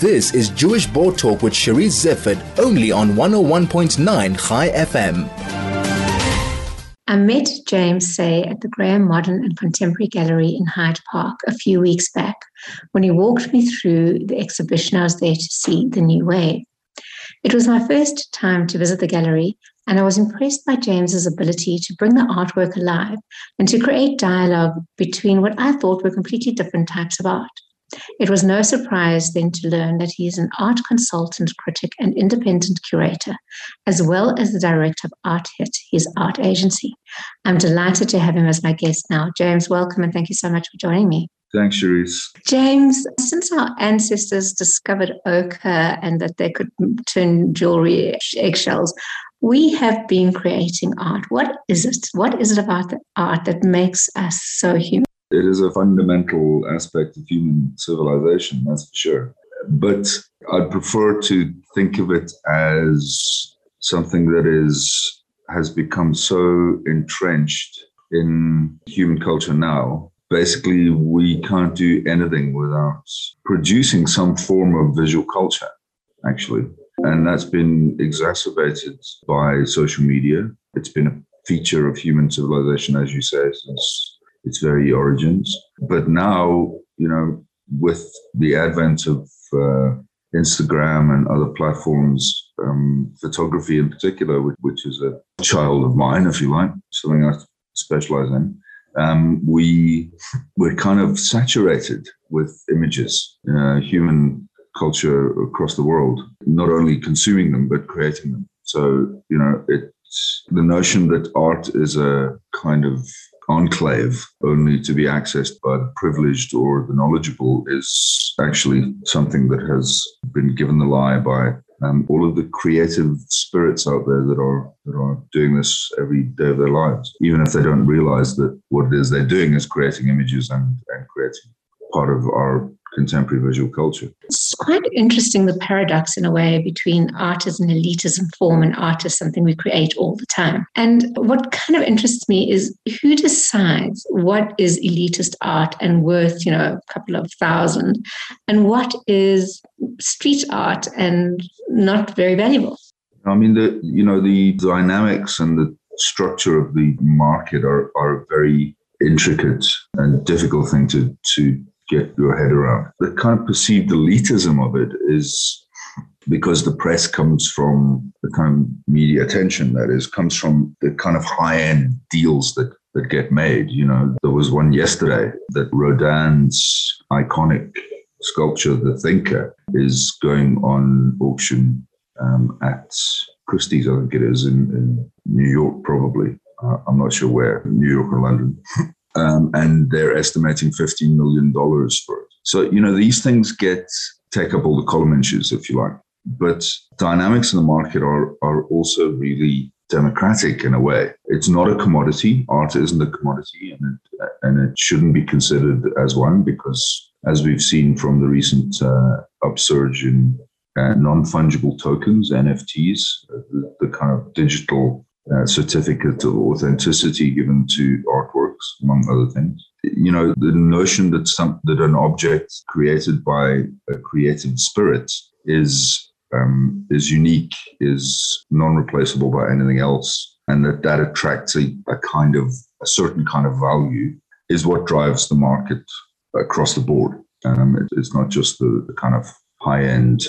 This is Jewish Board Talk with Cherise Zifford, only on 101.9 Chai FM. I met James Sey at the Graham Modern and Contemporary Gallery in Hyde Park a few weeks back when he walked me through the exhibition I was there to see, The New Wave. It was my first time to visit the gallery, and I was impressed by James's ability to bring the artwork alive and to create dialogue between what I thought were completely different types of art. It was no surprise then to learn that he is an art consultant, critic, and independent curator, as well as the director of Art Hit, his art agency. I'm delighted to have him as my guest now. James, welcome and thank you so much for joining me. Thanks, Cherise. James, since our ancestors discovered ochre and that they could turn jewelry eggshells, we have been creating art. What is it? What is it about the art that makes us so human? It is a fundamental aspect of human civilization, that's for sure. But I'd prefer to think of it as something that is has become so entrenched in human culture now. Basically, we can't do anything without producing some form of visual culture, actually. And that's been exacerbated by social media. It's been a feature of human civilization, as you say, since its very origins. But now, you know, with the advent of uh, Instagram and other platforms, um, photography in particular, which, which, is a child of mine, if you like, something I specialize in. Um, we we're kind of saturated with images, uh, human culture across the world, not only consuming them but creating them. So you know, it's the notion that art is a kind of enclave only to be accessed by the privileged or the knowledgeable is actually something that has been given the lie by um, all of the creative spirits out there that are that are doing this every day of their lives, even if they don't realize that what it is they're doing is creating images and, and creating part of our contemporary visual culture. It's quite interesting the paradox in a way between art as an elitism form and art as something we create all the time. And what kind of interests me is who decides what is elitist art and worth, you know, a couple of thousand, and what is street art and not very valuable. I mean, the you know the dynamics and the structure of the market are are a very intricate and difficult thing to to get your head around. The kind of perceived elitism of it is because the press comes from the kind of media attention that is comes from the kind of high end deals that that get made. You know, there was one yesterday that Rodin's iconic sculpture, The Thinker, is going on auction um, at Christie's, I think it is in, in New York, probably. Uh, I'm not sure where, New York or London. um, and they're estimating $15 million for it. So, you know, these things get, take up all the column inches, if you like. But dynamics in the market are, are also really democratic in a way. It's not a commodity. Art isn't a commodity, and it, and it shouldn't be considered as one because, as we've seen from the recent uh, upsurge in uh, non fungible tokens, NFTs, the, the, kind of digital uh, certificate of authenticity given to artworks, among other things. You know, the notion that some that an object created by a creative spirit is um, is unique, is non-replaceable by anything else, and that that attracts a, a kind of a certain kind of value is what drives the market across the board. Um, it, it's not just the, the kind of high-end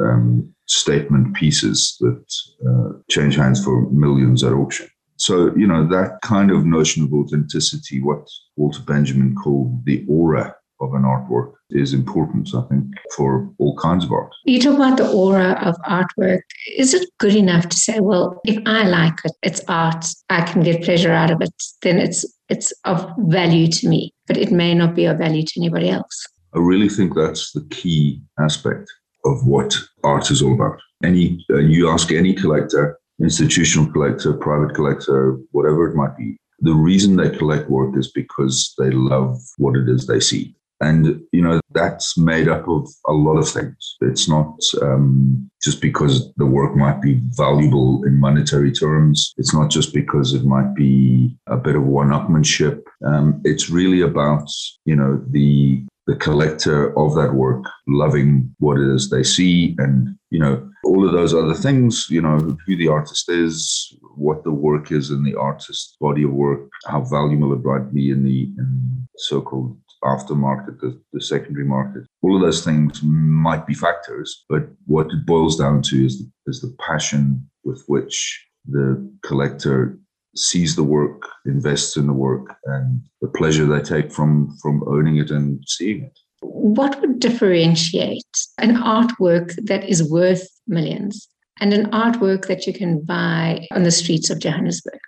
um, statement pieces that uh, change hands for millions at auction. So, you know, that kind of notion of authenticity, what Walter Benjamin called the aura of an artwork, is important, I think, for all kinds of art. You talk about the aura of artwork. Is it good enough to say, well, if I like it, it's art, I can get pleasure out of it, then it's it's of value to me, but it may not be of value to anybody else? I really think that's the key aspect of what art is all about. Any uh, you ask any collector, institutional collector, private collector, whatever it might be, the reason they collect work is because they love what it is they see. And, you know, that's made up of a lot of things. It's not um, just because the work might be valuable in monetary terms. It's not just because it might be a bit of one upmanship. Um, it's really about, you know, the the collector of that work loving what it is they see and you know all of those other things you know who the artist is what the work is in the artist's body of work how valuable it might be in the in so-called aftermarket the, the secondary market. All of those things might be factors but what it boils down to is the, is the passion with which the collector sees the work, invests in the work, and the pleasure they take from from owning it and seeing it. What would differentiate an artwork that is worth millions and an artwork that you can buy on the streets of Johannesburg?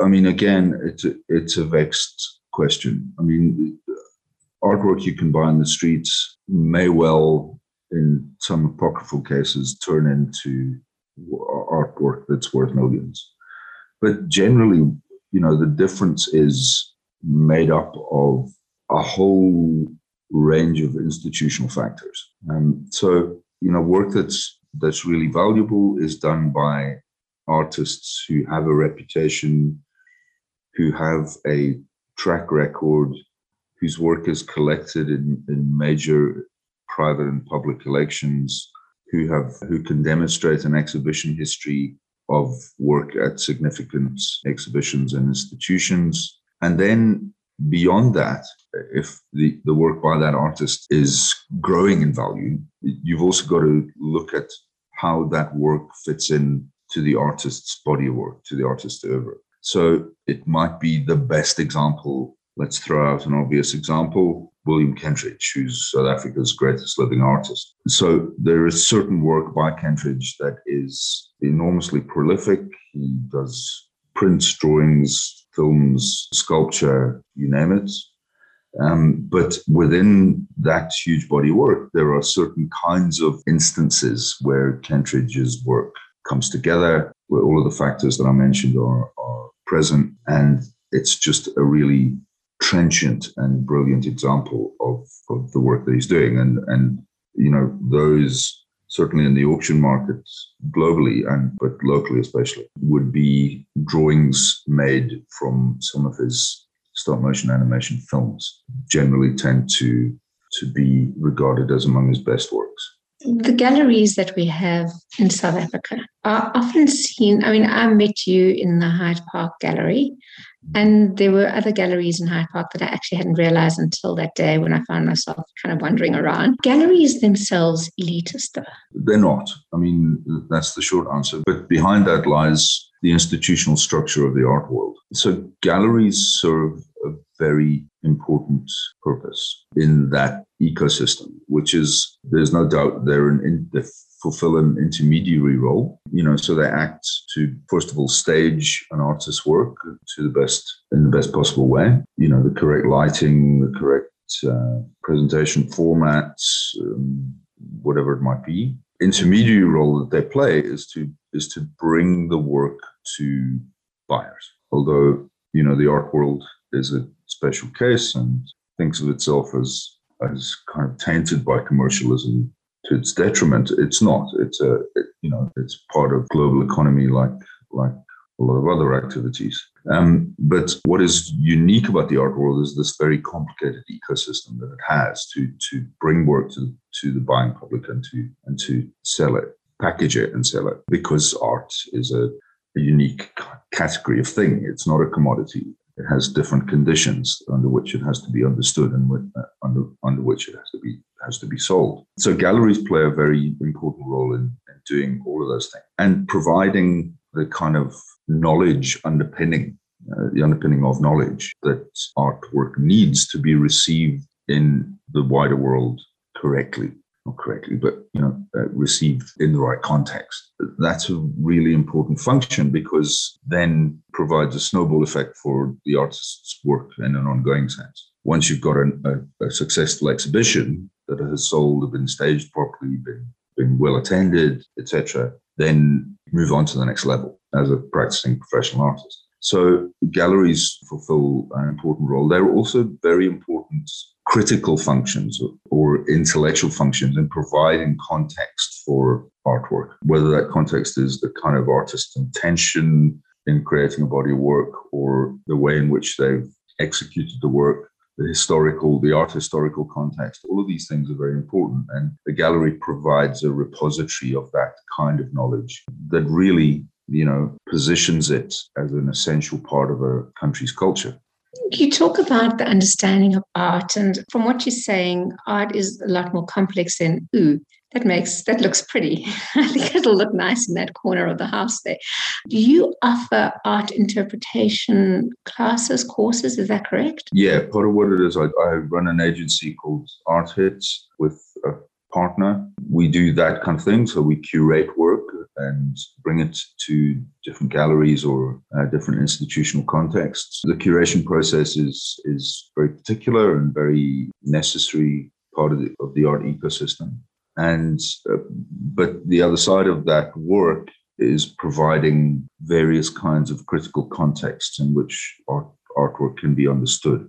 I mean, again, it's a, it's a vexed question. I mean, artwork you can buy on the streets may well, in some apocryphal cases, turn into artwork that's worth millions. But generally, you know, the difference is made up of a whole range of institutional factors. Um, so, you know, work that's that's really valuable is done by artists who have a reputation, who have a track record, whose work is collected in, in major private and public collections, who have who can demonstrate an exhibition history of work at significant exhibitions and institutions. And then beyond that, if the, the work by that artist is growing in value, you've also got to look at how that work fits in to the artist's body of work, to the artist's oeuvre. So it might be the best example. Let's throw out an obvious example. William Kentridge, who's South Africa's greatest living artist. So there is certain work by Kentridge that is enormously prolific. He does prints, drawings, films, sculpture, you name it. Um, but within that huge body of work, there are certain kinds of instances where Kentridge's work comes together, where all of the factors that I mentioned are, are present. And it's just a really trenchant and brilliant example of, of the work that he's doing. And, and, you know, those certainly in the auction markets globally and but locally especially would be drawings made from some of his stop motion animation films generally tend to to be regarded as among his best works the galleries that we have in South Africa are often seen. I mean, I met you in the Hyde Park Gallery, and there were other galleries in Hyde Park that I actually hadn't realized until that day when I found myself kind of wandering around. Galleries themselves elitist, though? They're not. I mean, that's the short answer. But behind that lies the institutional structure of the art world. So galleries serve a very important purpose in that ecosystem, which is there's no doubt they're an in, they fulfill an intermediary role. You know, so they act to first of all stage an artist's work to the best in the best possible way. You know, the correct lighting, the correct uh, presentation formats, um, whatever it might be. Intermediary role that they play is to is to bring the work to buyers. Although you know the art world is a special case and thinks of itself as as kind of tainted by commercialism to its detriment. It's not. It's a it, you know it's part of global economy like like a lot of other activities. Um, but what is unique about the art world is this very complicated ecosystem that it has to to bring work to to the buying public and to and to sell it, package it and sell it. Because art is a, a unique category of thing. It's not a commodity. It has different conditions under which it has to be understood and uh, under under which it has to be has to be sold. So galleries play a very important role in, in doing all of those things and providing the kind of knowledge underpinning uh, the underpinning of knowledge that artwork needs to be received in the wider world correctly not correctly, but you know, uh, received in the right context. That's a really important function because then provides a snowball effect for the artist's work in an ongoing sense. Once you've got an, a, a, successful exhibition that has sold, been staged properly, been been well attended, etc., then move on to the next level as a practicing professional artist. So galleries fulfill an important role. They're also very important critical functions or intellectual functions in providing context for artwork, whether that context is the kind of artist's intention in creating a body of work or the way in which they've executed the work, the historical, the art historical context. All of these things are very important. And the gallery provides a repository of that kind of knowledge that really, you know, positions it as an essential part of a country's culture. You talk about the understanding of art, and from what you're saying, art is a lot more complex than ooh, that makes that looks pretty. I think it'll look nice in that corner of the house there. Do you offer art interpretation classes, courses? Is that correct? Yeah, part of what it is, I, I run an agency called Art Hits with a partner. We do that kind of thing. So we curate work and bring it to different galleries or uh, different institutional contexts. The curation process is is very particular and very necessary part of the, of the art ecosystem. And uh, but the other side of that work is providing various kinds of critical contexts in which art, artwork can be understood.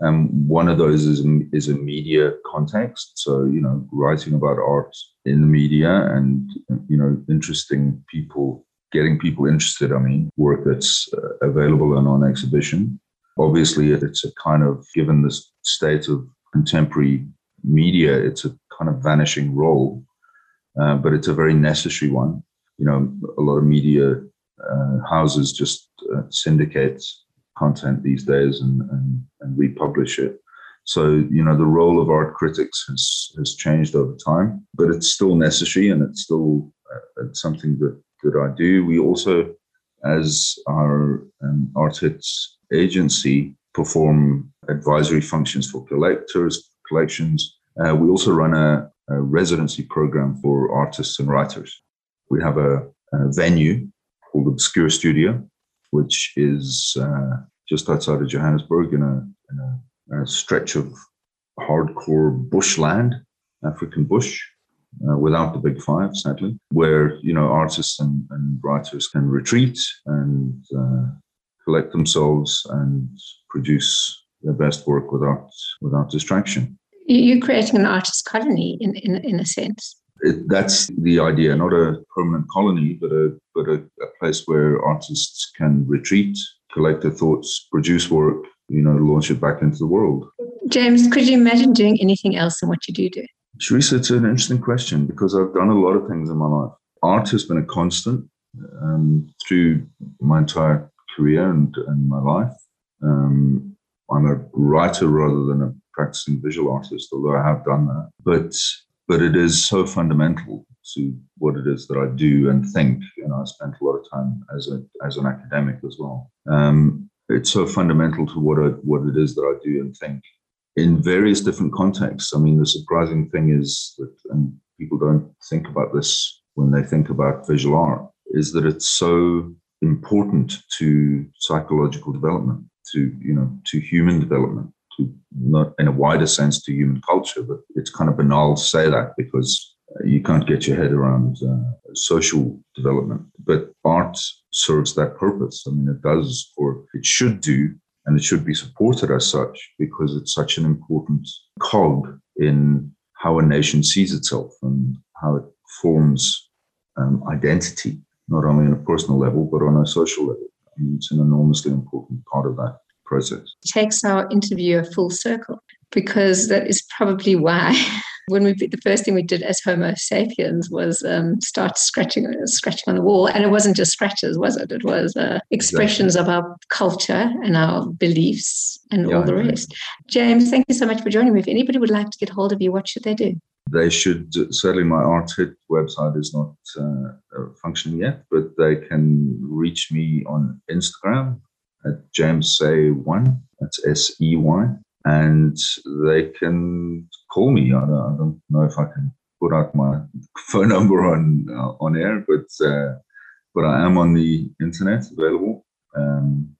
And one of those is is a media context. So you know, writing about art in the media and you know, interesting people, getting people interested. I mean, work that's uh, available and on exhibition. Obviously, it's a kind of given the state of contemporary media, it's a kind of vanishing role, uh, but it's a very necessary one. You know, a lot of media uh, houses just uh, syndicate content these days and, and, and republish it. So, you know, the role of art critics has, has changed over time, but it's still necessary and it's still uh, it's something that, that I do. We also, as our um, Art Hits agency, perform advisory functions for collectors, collections, uh, we also run a, a, residency program for artists and writers. We have a, a venue called Obscure Studio, which is uh, just outside of Johannesburg in a, in a stretch of hardcore bushland, African bush. Uh, without the big five, sadly, where you know artists and, and writers can retreat and uh, collect themselves and produce their best work without without distraction. You're creating an artist colony in, in, in a sense. It, that's the idea, not a permanent colony, but a but a, a, place where artists can retreat, collect their thoughts, produce work, you know, launch it back into the world. James, could you imagine doing anything else than what you do do? Teresa, it's an interesting question because I've done a lot of things in my life. Art has been a constant um, through my entire career and, and my life. Um, I'm a writer rather than a practicing visual artist, although I have done that. But but it is so fundamental to what it is that I do and think. And I spent a lot of time as a as an academic as well. Um, it's so fundamental to what I, what it is that I do and think in various different contexts. I mean, the surprising thing is that, and people don't think about this when they think about visual art, is that it's so important to psychological development, to you know, to human development to not in a wider sense to human culture, but it's kind of banal to say that because you can't get your head around uh, social development. But art serves that purpose. I mean, it does, or it should do, and it should be supported as such because it's such an important cog in how a nation sees itself and how it forms um, identity, not only on a personal level, but on a social level. I mean, it's an enormously important part of that process. Takes our interview a full circle because that is probably why when we the first thing we did as Homo sapiens was um, start scratching scratching on the wall, and it wasn't just scratches, was it? It was uh, expressions exactly. of our culture and our beliefs and yeah, all the rest. James, thank you so much for joining me. If anybody would like to get hold of you, what should they do? They should certainly. My Art Hit website is not uh, functioning yet, but they can reach me on Instagram at James Sey One. That's S E Y, and they can call me. I don't, I don't, know if I can put out my phone number on uh, on air, but uh, but I am on the internet available. Um,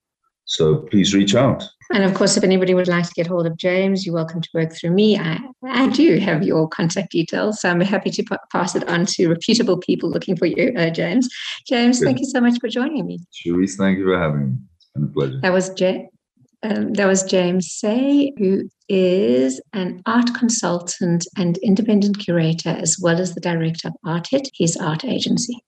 so please reach out. And of course, if anybody would like to get hold of James, you're welcome to work through me. I, I do have your contact details, so I'm happy to p- pass it on to reputable people looking for you, uh, James. James, Good. thank you so much for joining me. Cherise, thank you for having me been a pleasure. That was Jay. Um, that was James Sey, who is an art consultant and independent curator, as well as the director of Art Hit, his art agency.